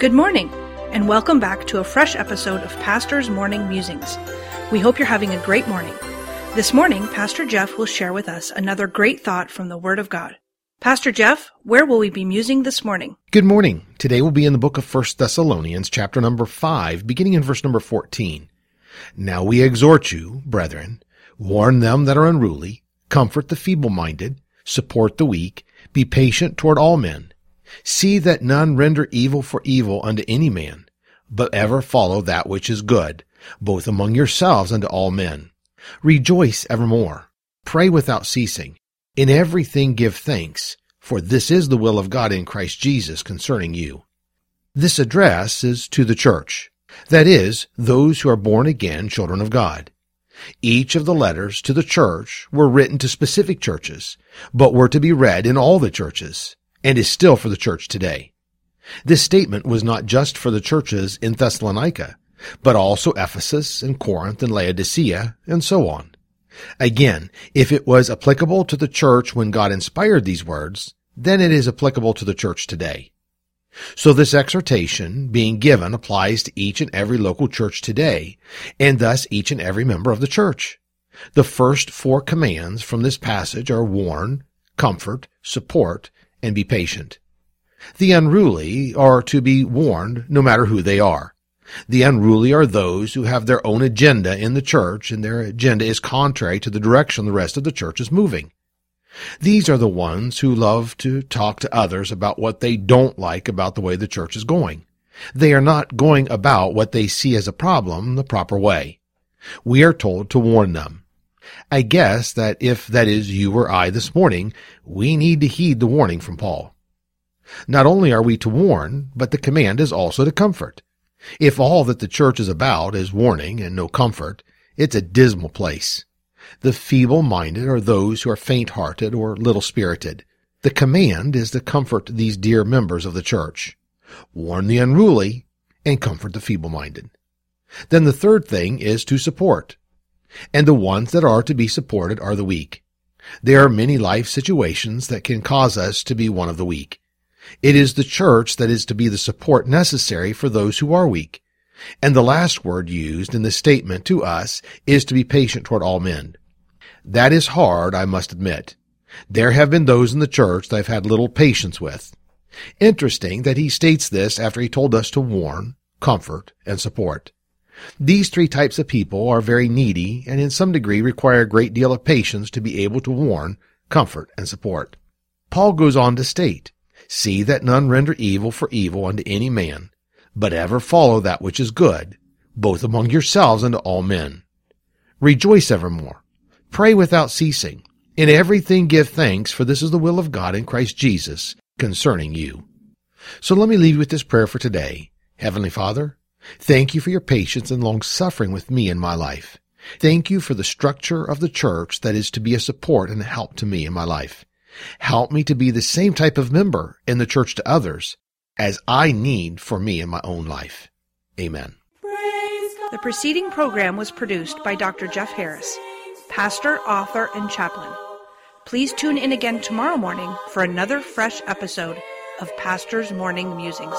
Good morning, and welcome back to a fresh episode of Pastor's Morning Musings. We hope you're having a great morning. This morning, Pastor Jeff will share with us another great thought from the Word of God. Pastor Jeff, where will we be musing this morning? Good morning. Today we'll be in the book of 1 Thessalonians, chapter number 5, beginning in verse number 14. Now we exhort you, brethren, warn them that are unruly, comfort the feeble-minded, support the weak, be patient toward all men. See that none render evil for evil unto any man, but ever follow that which is good, both among yourselves and to all men. Rejoice evermore. Pray without ceasing. In everything give thanks, for this is the will of God in Christ Jesus concerning you. This address is to the church, that is, those who are born again children of God. Each of the letters to the church were written to specific churches, but were to be read in all the churches, and is still for the church today. This statement was not just for the churches in Thessalonica, but also Ephesus and Corinth and Laodicea and so on. Again, if it was applicable to the church when God inspired these words, then it is applicable to the church today. So this exhortation being given applies to each and every local church today, and thus each and every member of the church. The first four commands from this passage are warn, comfort, support, and be patient. The unruly are to be warned no matter who they are. The unruly are those who have their own agenda in the church and their agenda is contrary to the direction the rest of the church is moving. These are the ones who love to talk to others about what they don't like about the way the church is going. They are not going about what they see as a problem the proper way. We are told to warn them. I guess that if that is you or I this morning, we need to heed the warning from Paul. Not only are we to warn, but the command is also to comfort. If all that the church is about is warning and no comfort, it's a dismal place. The feeble-minded are those who are faint-hearted or little-spirited. The command is to comfort these dear members of the church. Warn the unruly and comfort the feeble-minded. Then the third thing is to support. And the ones that are to be supported are the weak. There are many life situations that can cause us to be one of the weak. It is the church that is to be the support necessary for those who are weak. And the last word used in the statement to us is to be patient toward all men. That is hard, I must admit. There have been those in the church that I've had little patience with. Interesting that he states this after he told us to warn, comfort, and support. These three types of people are very needy and in some degree require a great deal of patience to be able to warn, comfort, and support. Paul goes on to state, See that none render evil for evil unto any man, but ever follow that which is good, both among yourselves and to all men. Rejoice evermore. Pray without ceasing. In everything give thanks, for this is the will of God in Christ Jesus concerning you. So let me leave you with this prayer for today. Heavenly Father, thank you for your patience and long suffering with me in my life. Thank you for the structure of the church that is to be a support and a help to me in my life. Help me to be the same type of member in the church to others as I need for me in my own life. Amen. The preceding program was produced by Dr. Jeff Harris, pastor, author, and chaplain. Please tune in again tomorrow morning for another fresh episode of Pastor's Morning Musings.